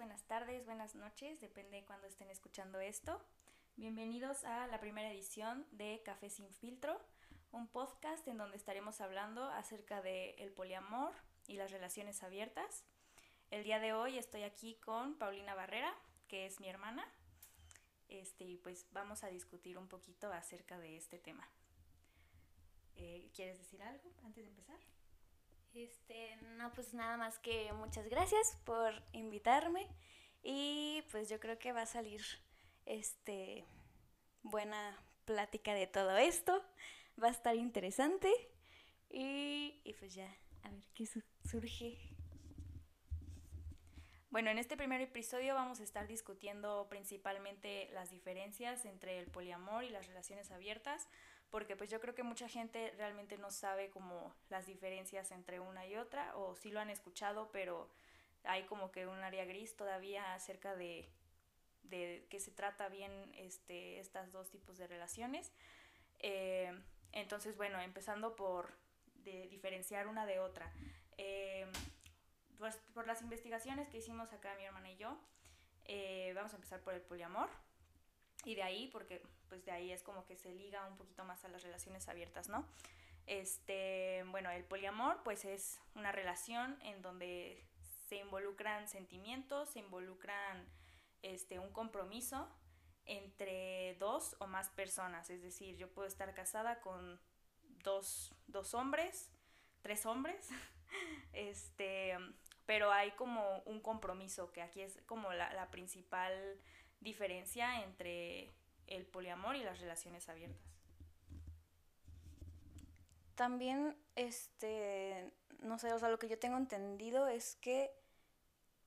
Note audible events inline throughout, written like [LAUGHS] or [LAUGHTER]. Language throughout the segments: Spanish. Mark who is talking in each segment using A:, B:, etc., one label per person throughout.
A: buenas tardes, buenas noches, depende de cuándo estén escuchando esto. Bienvenidos a la primera edición de Café sin filtro, un podcast en donde estaremos hablando acerca del el poliamor y las relaciones abiertas. El día de hoy estoy aquí con Paulina Barrera, que es mi hermana, este, y pues vamos a discutir un poquito acerca de este tema. Eh, ¿Quieres decir algo antes de empezar?
B: Este, no, pues nada más que muchas gracias por invitarme y pues yo creo que va a salir este buena plática de todo esto, va a estar interesante y, y pues ya, a ver qué surge.
A: Bueno, en este primer episodio vamos a estar discutiendo principalmente las diferencias entre el poliamor y las relaciones abiertas, porque pues yo creo que mucha gente realmente no sabe como las diferencias entre una y otra, o sí lo han escuchado, pero hay como que un área gris todavía acerca de, de qué se trata bien este, estas dos tipos de relaciones. Eh, entonces, bueno, empezando por diferenciar una de otra. Eh, pues por las investigaciones que hicimos acá mi hermana y yo, eh, vamos a empezar por el poliamor. Y de ahí, porque pues de ahí es como que se liga un poquito más a las relaciones abiertas, ¿no? Este, bueno, el poliamor pues es una relación en donde se involucran sentimientos, se involucran este, un compromiso entre dos o más personas. Es decir, yo puedo estar casada con dos, dos hombres, tres hombres, [LAUGHS] este, pero hay como un compromiso, que aquí es como la, principal diferencia entre el poliamor y las relaciones abiertas.
B: También, este, no sé, o sea, lo que yo tengo entendido es que,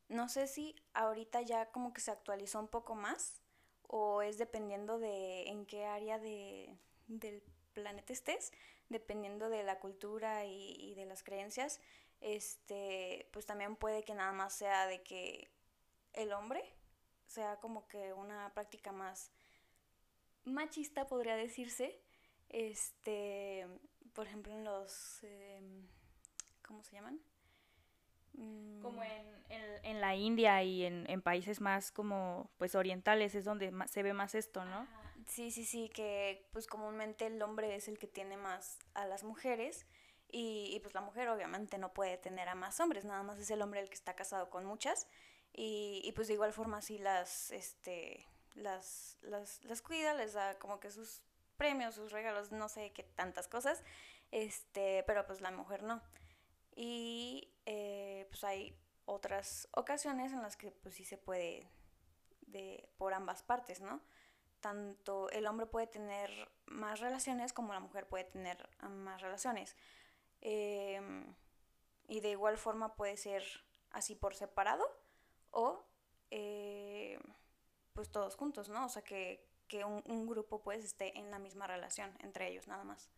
B: no sé si ahorita ya como que se actualizó un poco más, o es dependiendo de en qué área de, del planeta estés, dependiendo de la cultura y, y de las creencias, este, pues también puede que nada más sea de que el hombre sea como que una práctica más machista, podría decirse. Este, por ejemplo, en los, em, ¿cómo se llaman?
A: Como mm. en, la India y en, países más como pues orientales es donde se ve más esto, ¿no?
B: Sí, sí, sí, que pues comúnmente el hombre es el que tiene más a las mujeres y, pues la mujer obviamente no puede tener a más hombres, nada más es el hombre el que está casado con muchas. Y, pues de igual forma sí las, este, las, las, las cuida, les da como que sus premios, sus regalos, no sé qué tantas cosas, este, pero pues la mujer no. Y eh, pues hay otras ocasiones en las que pues sí se puede de, por ambas partes, ¿no? Tanto el hombre puede tener más relaciones como la mujer puede tener más relaciones. Em, y de igual forma puede ser así por separado o eh, pues todos juntos, ¿no? O sea, que, un, grupo pues esté en la misma relación entre ellos nada más.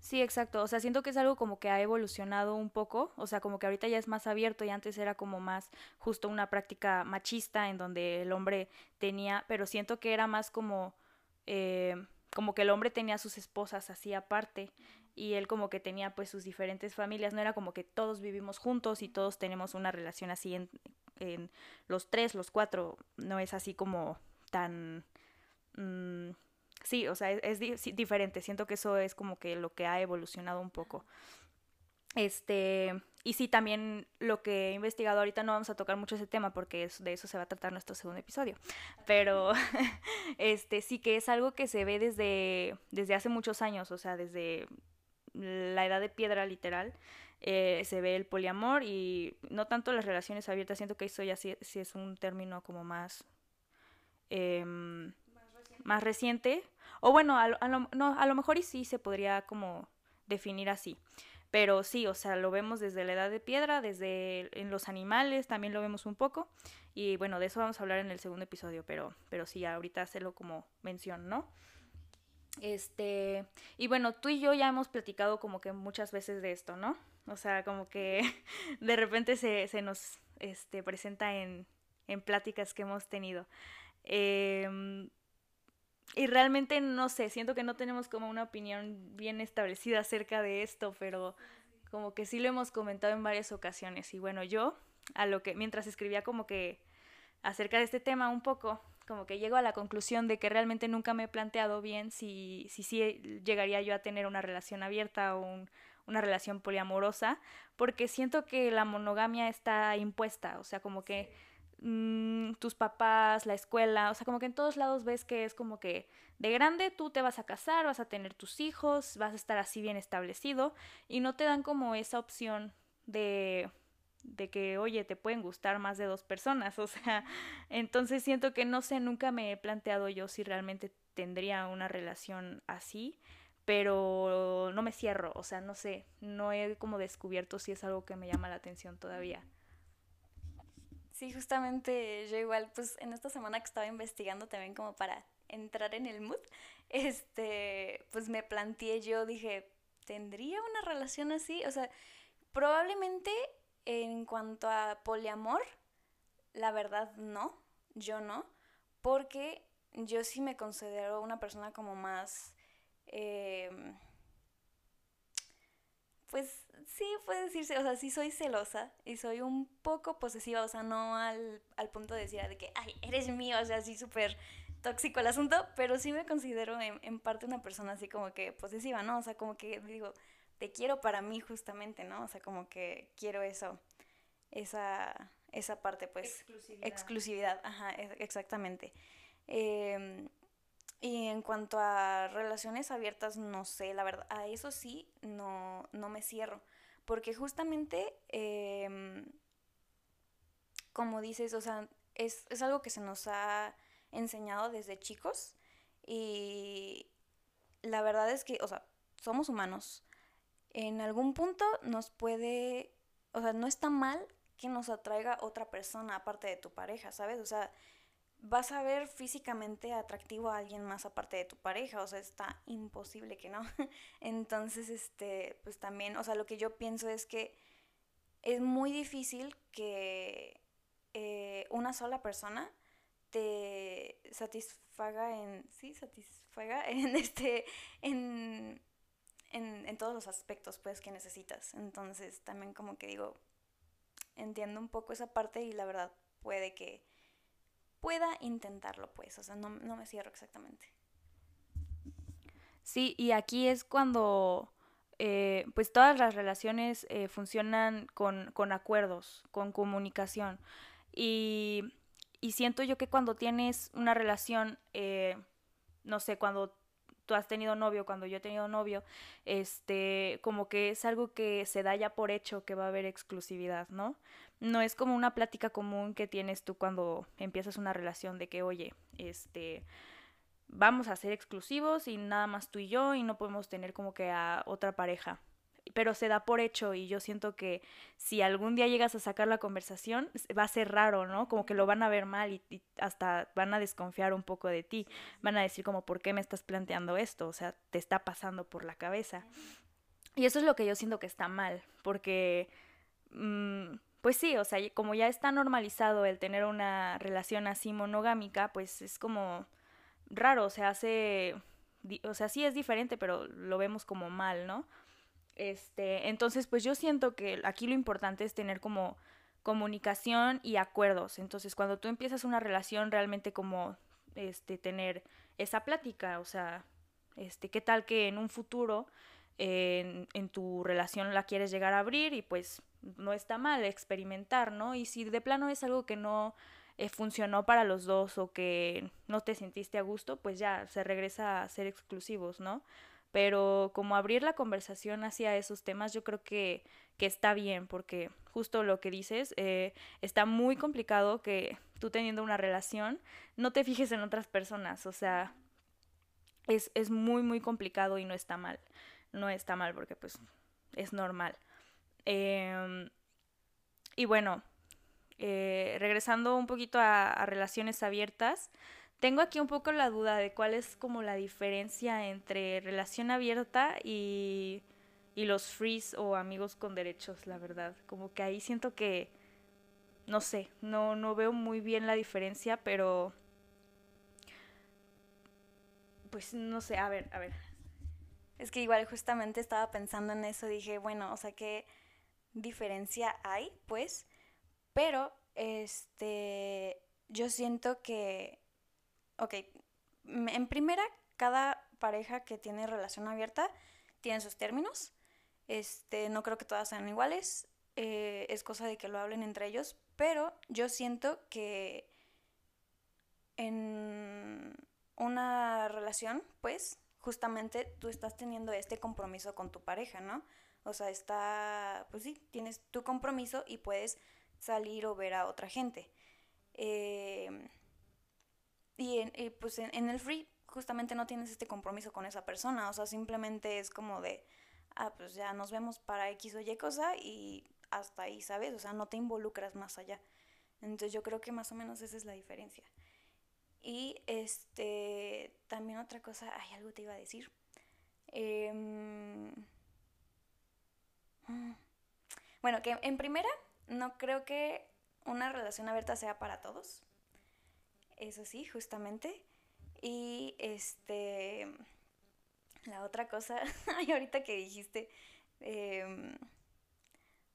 A: Sí, exacto. O sea, siento que es algo como que ha evolucionado un poco. O sea, como que ahorita ya es más abierto y antes era como más justo una práctica machista en donde el hombre tenía, pero siento que era más como, eh, como que el hombre tenía sus esposas así aparte y él como que tenía pues sus diferentes familias, no era como que todos vivimos juntos y todos tenemos una relación así en, en los tres, los cuatro, no es así como tan... Mm, sí, o sea, es, diferente, siento que eso es como que lo que ha evolucionado un poco. Este, y sí, también lo que he investigado ahorita no vamos a tocar mucho ese tema porque es, de eso se va a tratar nuestro segundo episodio. Pero [LAUGHS] este sí que es algo que se ve desde, desde hace muchos años, o sea, desde la edad de piedra literal, eh, se ve el poliamor y no tanto las relaciones abiertas, siento que eso ya sí, es un término como más, em, más, reciente. O bueno, a, lo, no, a lo mejor y sí se podría como definir así. Pero sí, o sea, lo vemos desde la edad de piedra, desde en los animales también lo vemos un poco. Y bueno, de eso vamos a hablar en el segundo episodio, pero, pero sí, ahorita hacerlo como mención, ¿no? Este, y bueno, tú y yo ya hemos platicado como que muchas veces de esto, ¿no? O sea, como que [LAUGHS] de repente se, se nos este, presenta en, en pláticas que hemos tenido. Em, y realmente no sé, siento que no tenemos como una opinión bien establecida acerca de esto, pero como que sí lo hemos comentado en varias ocasiones. Y bueno, yo a lo que, mientras escribía como que acerca de este tema un poco, como que llego a la conclusión de que realmente nunca me he planteado bien si sí si, llegaría yo a tener una relación abierta o una relación poliamorosa, porque siento que la monogamia está impuesta, o sea, como que mmm, tus papás, la escuela, o sea, como que en todos lados ves que es como que de grande tú te vas a casar, vas a tener tus hijos, vas a estar así bien establecido y no te dan como esa opción de de que, oye, te pueden gustar más de dos personas, [LAUGHS] o sea, entonces siento que no sé, nunca me he planteado yo si realmente tendría una relación así, pero no me cierro, o sea, no sé, no he como descubierto si es algo que me llama la atención todavía.
B: Sí, justamente yo igual, pues en esta semana que estaba investigando también como para entrar en el mood, [LAUGHS] este, pues me planteé yo, dije, ¿tendría una relación así? O sea, probablemente en cuanto a poliamor, la verdad no, yo no, porque yo sí me considero una persona como más... Em, pues sí, puede decirse, o sea, sí soy celosa y soy un poco posesiva, o sea, no al, punto de decir de que, ay, eres mío, o sea, así súper tóxico el asunto, pero sí me considero en, en, parte una persona así como que posesiva, ¿no? O sea, como que digo, te quiero para mí justamente, ¿no? O sea, como que quiero eso, esa, esa parte, pues. Exclusividad. Exclusividad, ajá, exactamente. Em, y en cuanto a relaciones abiertas, no sé, la verdad, a eso sí, no, no me cierro. Porque justamente, em, como dices, o sea, es, es algo que se nos ha enseñado desde chicos. Y la verdad es que, o sea, somos humanos en algún punto nos puede, o sea, no está mal que nos atraiga otra persona aparte de tu pareja, ¿sabes? O sea, vas a ver físicamente atractivo a alguien más aparte de tu pareja, o sea, está imposible que no. [LAUGHS] Entonces, este, pues también, o sea, lo que yo pienso es que es muy difícil que eh, una sola persona te satisfaga en, sí, satisfaga [LAUGHS] en este, en, en, en todos los aspectos pues que necesitas. Entonces también como que digo, entiendo un poco esa parte y la verdad puede que pueda intentarlo pues, o sea, no, no me cierro exactamente.
A: Sí, y aquí es cuando eh, pues todas las relaciones eh, funcionan con, con, acuerdos, con comunicación. Y, y, siento yo que cuando tienes una relación, eh, no sé, cuando tú has tenido novio, cuando yo he tenido novio, este, como que es algo que se da ya por hecho que va a haber exclusividad, ¿no? No es como una plática común que tienes tú cuando empiezas una relación de que, oye, este, vamos a ser exclusivos y nada más tú y yo y no podemos tener como que a otra pareja pero se da por hecho y yo siento que si algún día llegas a sacar la conversación va a ser raro, ¿no? Como que lo van a ver mal y, hasta van a desconfiar un poco de ti, van a decir como, ¿por qué me estás planteando esto? O sea, te está pasando por la cabeza. Y eso es lo que yo siento que está mal, porque, mm, pues sí, o sea, como ya está normalizado el tener una relación así monogámica, pues es como raro, o sea, hace, o sea, sí es diferente, pero lo vemos como mal, ¿no? Este, entonces, pues yo siento que aquí lo importante es tener como comunicación y acuerdos. Entonces, cuando tú empiezas una relación, realmente como este, tener esa plática, o sea, este, qué tal que en un futuro en, tu relación la quieres llegar a abrir y pues no está mal experimentar, ¿no? Y si de plano es algo que no eh, funcionó para los dos o que no te sentiste a gusto, pues ya se regresa a ser exclusivos, ¿no? pero como abrir la conversación hacia esos temas yo creo que, que está bien porque justo lo que dices, eh, está muy complicado que tú teniendo una relación no te fijes en otras personas, o sea, es, es muy, muy complicado y no está mal, no está mal porque pues es normal. Em, y bueno, eh, regresando un poquito a, a relaciones abiertas, tengo aquí un poco la duda de cuál es como la diferencia entre relación abierta y, y los frees o amigos con derechos, la verdad. Como que ahí siento que, no sé, no, no veo muy bien la diferencia, pero... Pues no sé, a ver, a ver.
B: Es que igual justamente estaba pensando en eso, dije, bueno, o sea, ¿qué diferencia hay, pues? Pero, este, yo siento que, ok, en primera, cada pareja que tiene relación abierta tiene sus términos. Este, no creo que todas sean iguales. Eh, es cosa de que lo hablen entre ellos. Pero yo siento que en una relación, pues, justamente tú estás teniendo este compromiso con tu pareja, ¿no? O sea, está, pues sí, tienes tu compromiso y puedes salir o ver a otra gente. Em, y, pues en, el free justamente no tienes este compromiso con esa persona, o sea, simplemente es como de, ah, pues ya nos vemos para X o Y cosa y hasta ahí, ¿sabes? O sea, no te involucras más allá. Entonces yo creo que más o menos esa es la diferencia. Y este, también otra cosa, hay algo te iba a decir. Em, mm, bueno, que en primera, no creo que una relación abierta sea para todos. Eso sí, justamente. Y este, la otra cosa, [LAUGHS] ay, ahorita que dijiste, em,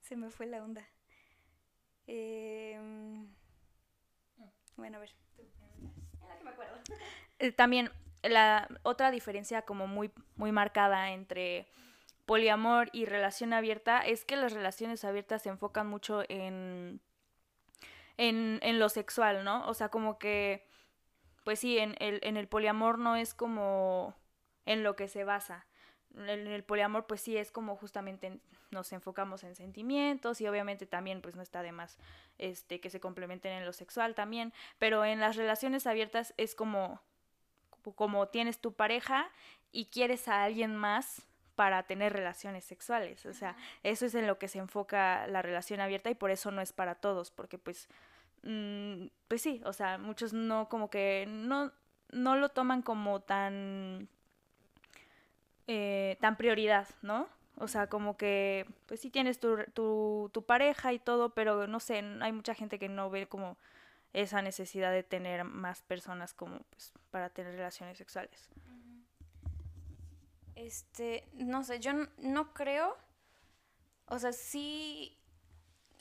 B: se me fue la onda. Em, bueno, a ver.
A: Me acuerdo. [LAUGHS] Eh, también la otra diferencia como muy, muy marcada entre poliamor y relación abierta es que las relaciones abiertas se enfocan mucho en, en, en lo sexual, ¿no? O sea, como que, pues sí, en el, en el poliamor no es como en lo que se basa. En el poliamor, pues sí, es como justamente nos enfocamos en sentimientos y obviamente también, pues no está de más este, que se complementen en lo sexual también, pero en las relaciones abiertas es como, como tienes tu pareja y quieres a alguien más para tener relaciones sexuales. O sea, eso es en lo que se enfoca la relación abierta y por eso no es para todos, porque pues, mm, pues sí, o sea, muchos no como que no, no lo toman como tan, eh, tan prioridad, ¿no? O sea, como que, pues sí tienes tu pareja y todo, pero no sé, hay mucha gente que no ve como esa necesidad de tener más personas como pues para tener relaciones sexuales.
B: Este, no sé, yo no, creo, o sea, sí,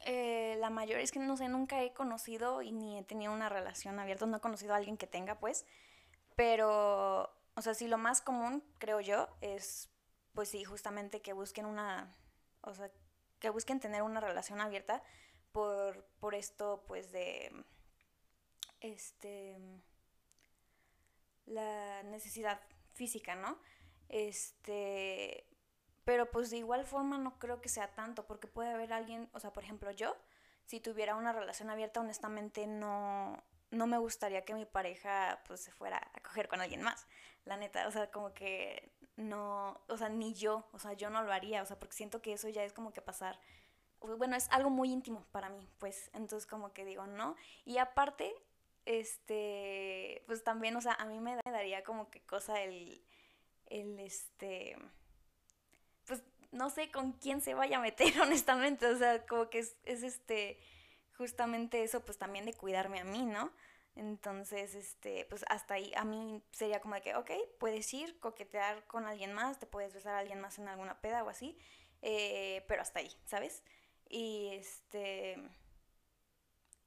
B: eh, la mayoría es que no sé, nunca he conocido y ni he tenido una relación abierta, no he conocido a alguien que tenga, pues, pero, o sea, sí, lo más común, creo yo, es, pues sí, justamente que busquen una, o sea, que busquen tener una relación abierta por, por esto, pues, de, este, la necesidad física, ¿no? Este, pero pues de igual forma no creo que sea tanto, porque puede haber alguien, o sea, por ejemplo, yo, si tuviera una relación abierta, honestamente no, no me gustaría que mi pareja pues se fuera a coger con alguien más, la neta, o sea, como que no, o sea, ni yo, o sea, yo no lo haría, o sea, porque siento que eso ya es como que pasar, bueno, es algo muy íntimo para mí, pues, entonces como que digo, no, y aparte, este, pues también, o sea, a mí me daría como que cosa el el este pues no sé con quién se vaya a meter [LAUGHS] honestamente, o sea, como que es, este justamente eso pues también de cuidarme a mí, ¿no? Entonces, este, pues hasta ahí a mí sería como de que, ok, puedes ir, coquetear con alguien más, te puedes besar a alguien más en alguna peda o así, eh, pero hasta ahí, ¿sabes? Y este,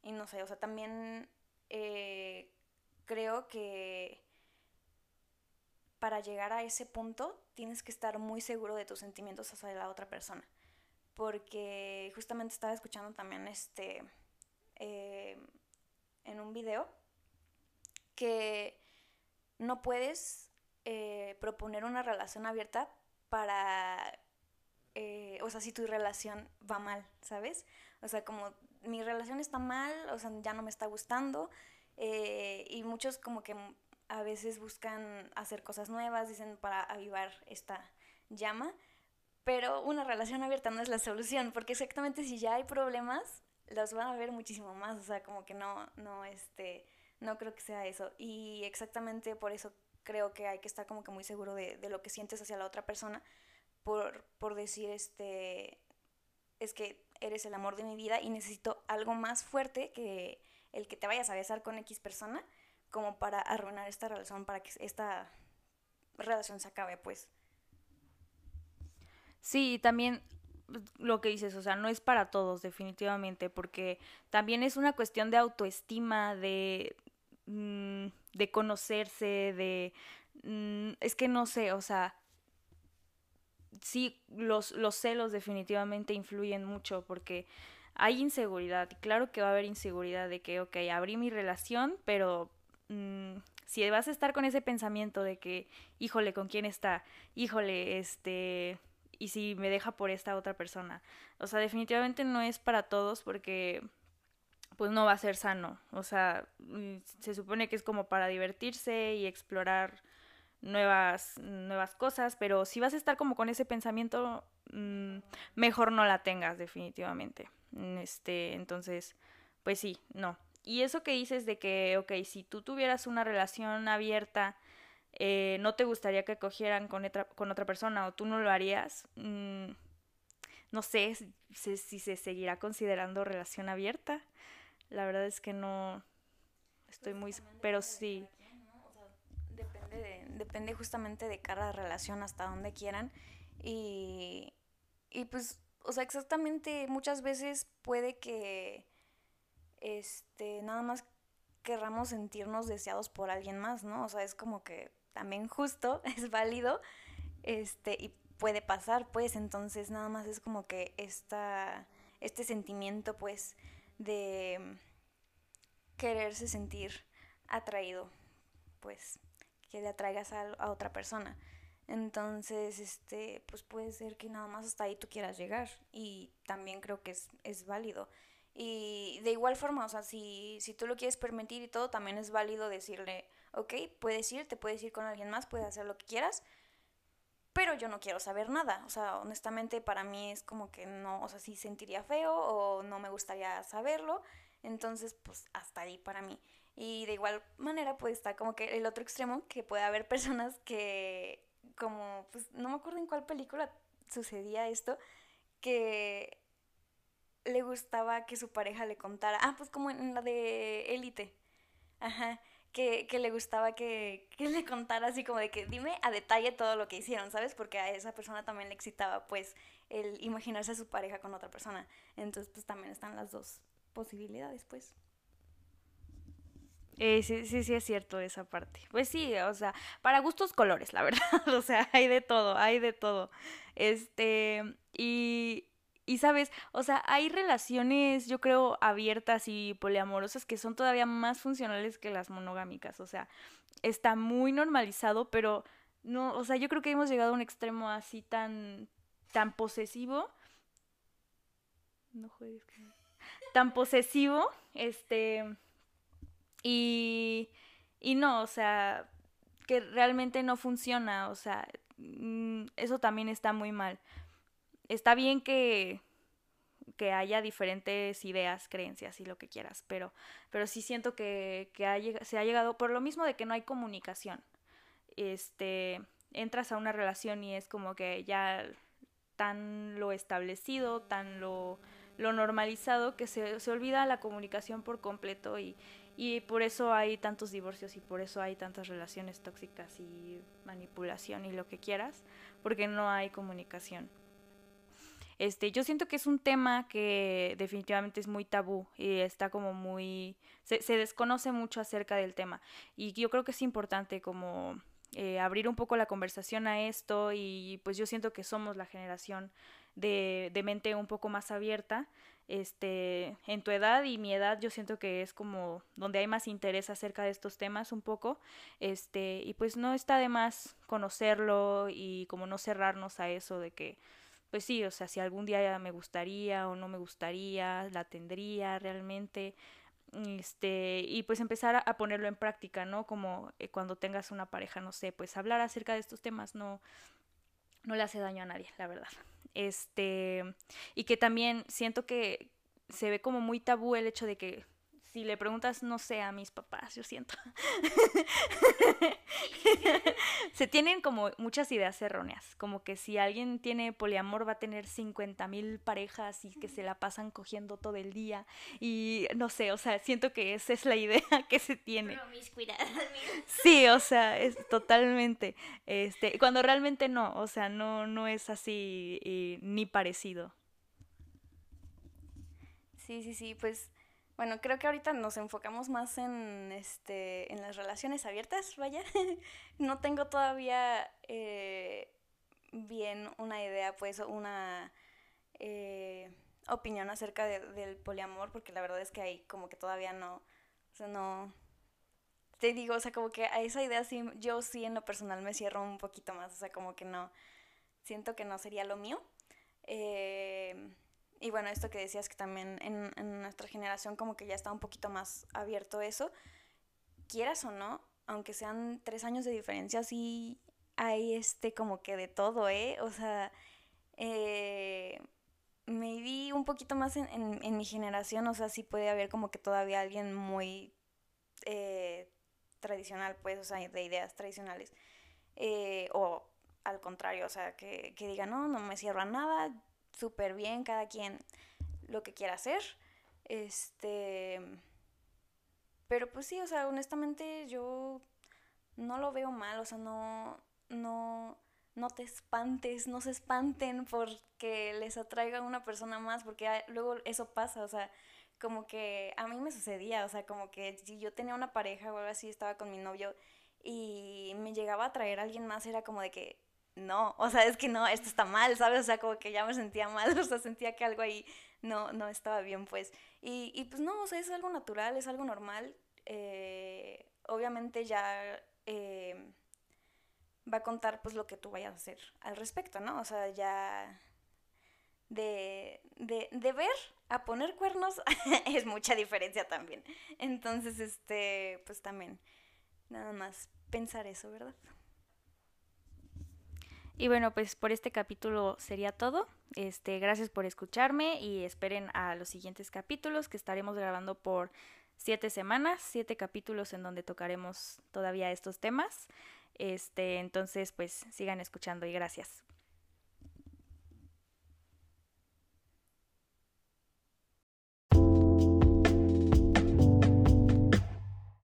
B: y no sé, o sea, también eh, creo que para llegar a ese punto tienes que estar muy seguro de tus sentimientos hacia la otra persona. Porque justamente estaba escuchando también este eh, en un video que no puedes eh, proponer una relación abierta para, eh, o sea, si tu relación va mal, ¿sabes? O sea, como mi relación está mal, o sea, ya no me está gustando, y muchos como que a veces buscan hacer cosas nuevas, dicen para avivar esta llama, pero una relación abierta no es la solución, porque exactamente si ya hay problemas, los van a ver muchísimo más, o sea, como que no, no, este, no creo que sea eso. Y exactamente por eso creo que hay que estar como que muy seguro de, de lo que sientes hacia la otra persona, por, por decir, este, es que eres el amor de mi vida y necesito algo más fuerte que el que te vayas a besar con X persona como para arruinar esta relación, para que esta relación se acabe, pues.
A: Sí, también lo que dices, o sea, no es para todos definitivamente, porque también es una cuestión de autoestima, de, mm, de conocerse, de... Mm, es que no sé, o sea, sí, los, los celos definitivamente influyen mucho porque hay inseguridad. Y claro que va a haber inseguridad de que, ok, abrí mi relación, pero mm, si vas a estar con ese pensamiento de que, híjole, ¿con quién está? Híjole, este, y si me deja por esta otra persona. O sea, definitivamente no es para todos porque pues no va a ser sano. O sea, mm, se supone que es como para divertirse y explorar nuevas, nuevas cosas, pero si vas a estar como con ese pensamiento, mm, mejor no la tengas definitivamente. Este, entonces, pues sí, no. Y eso que dices de que, ok, si tú tuvieras una relación abierta, eh, no te gustaría que cogieran con otra, con otra persona o tú no lo harías, mm, no sé si, si, se seguirá considerando relación abierta. La verdad es que no estoy muy... Pero sí.
B: depende, depende justamente de cada relación hasta donde quieran. Y, y pues, o sea, exactamente muchas veces puede que este, nada más querramos sentirnos deseados por alguien más, ¿no? O sea, es como que también justo, [LAUGHS] es válido, este, y puede pasar, pues, entonces nada más es como que esta, este sentimiento, pues, de quererse sentir atraído, pues, que le atraigas a, a otra persona. Entonces, este, pues puede ser que nada más hasta ahí tú quieras llegar y también creo que es, es válido. Y de igual forma, o sea, si, si tú lo quieres permitir y todo, también es válido decirle, ok, puedes ir, te puedes ir con alguien más, puedes hacer lo que quieras, pero yo no quiero saber nada. O sea, honestamente para mí es como que no, o sea, sí sentiría feo o no me gustaría saberlo. Entonces, pues hasta ahí para mí. Y de igual manera puede estar como que el otro extremo, que puede haber [LAUGHS] personas que, como, pues no me acuerdo en cuál película sucedía esto, que le gustaba que su pareja le contara. Ah, pues como en la de Élite. Ajá. Que, que, le gustaba que, que, le contara así como de que dime a detalle todo lo que hicieron, ¿sabes? Porque a esa persona también le excitaba pues el imaginarse a su pareja con otra persona. Entonces pues también están las dos posibilidades pues.
A: Eh, sí, sí, sí es cierto esa parte. Pues sí, o sea, para gustos colores, la verdad. [LAUGHS] o sea, hay de todo, hay de todo. Este, y, y sabes, o sea, hay relaciones, yo creo, abiertas y poliamorosas que son todavía más funcionales que las monogámicas. O sea, está muy normalizado, pero no, o sea, yo creo que hemos llegado a un extremo así tan, tan posesivo. No juegues. Tan posesivo, este. Y. Y no, o sea, que realmente no funciona, o sea, mm, eso también está muy mal está bien que, que haya diferentes ideas, creencias y lo que quieras, pero, pero sí siento que, que se ha llegado, por lo mismo de que no hay comunicación, este, entras a una relación y es como que ya tan lo establecido, tan lo, lo normalizado, que se, se olvida la comunicación por completo y, y por eso hay tantos divorcios y por eso hay tantas relaciones tóxicas y manipulación y lo que quieras, porque no hay comunicación. Este, yo siento que es un tema que definitivamente es muy tabú y está como muy, se, desconoce mucho acerca del tema. Y yo creo que es importante como eh, abrir un poco la conversación a esto y pues yo siento que somos la generación de, de mente un poco más abierta. Este, en tu edad y mi edad yo siento que es como donde hay más interés acerca de estos temas un poco, este, y pues no está de más conocerlo y como no cerrarnos a eso de que pues sí, o sea, si algún día me gustaría o no me gustaría, la tendría realmente, este, y pues empezar a, ponerlo en práctica, ¿no? Como eh, cuando tengas una pareja, no sé, pues hablar acerca de estos temas no, no le hace daño a nadie, la verdad. Este, y que también siento que se ve como muy tabú el hecho de que si le preguntas, no sé, a mis papás, yo siento. [LAUGHS] Se tienen como muchas ideas erróneas, como que si alguien tiene poliamor va a tener 50 mil parejas y que se la pasan cogiendo todo el día y no sé, o sea, siento que esa es la idea [LAUGHS] que se tiene. Sí, o sea, es totalmente, este, cuando realmente no, o sea, no, no es así ni parecido.
B: Sí, sí, sí, pues bueno, creo que ahorita nos enfocamos más en, este, en las relaciones abiertas, vaya. [LAUGHS] no tengo todavía eh, bien una idea, pues, una eh, opinión acerca del poliamor, porque la verdad es que ahí como que todavía no, o sea, no... Te digo, o sea, como que a esa idea sí, yo sí en lo personal me cierro un poquito más, o sea, como que no, siento que no sería lo mío. Eh, y bueno, esto que decías que también en, en, nuestra generación como que ya está un poquito más abierto eso, quieras o no, aunque sean tres años de diferencia, sí hay este como que de todo, ¿eh? O sea, eh, vi un poquito más en, en, mi generación, o sea, sí puede haber como que todavía alguien muy eh, tradicional, pues, o sea, de ideas tradicionales. Eh, o al contrario, o sea, que, que diga, no, no me cierro a nada, súper bien, cada quien lo que quiera hacer. Este. Pero pues sí, o sea, honestamente yo no lo veo mal, o sea, no. No. No te espantes, no se espanten porque les atraiga una persona más, porque luego eso pasa, o sea, como que a mí me sucedía, o sea, como que si yo tenía una pareja o algo así, estaba con mi novio y me llegaba a traer a alguien más, era como de que, no, o sea, es que no, esto está mal, ¿sabes? O sea, como que ya me sentía mal, [LAUGHS] o sea, sentía que algo ahí no, no estaba bien, pues. Y, y pues no, o sea, es algo natural, es algo normal. Eh, obviamente ya eh, va a contar pues lo que tú vayas a hacer al respecto, ¿no? O sea, ya de, de, de ver a poner cuernos [LAUGHS] es mucha diferencia también. Entonces, este, pues también, nada más pensar eso, ¿verdad?
A: Y bueno, pues por este capítulo sería todo. Este, gracias por escucharme y esperen a los siguientes capítulos que estaremos grabando por siete semanas, siete capítulos en donde tocaremos todavía estos temas. Este, entonces, pues sigan escuchando y gracias.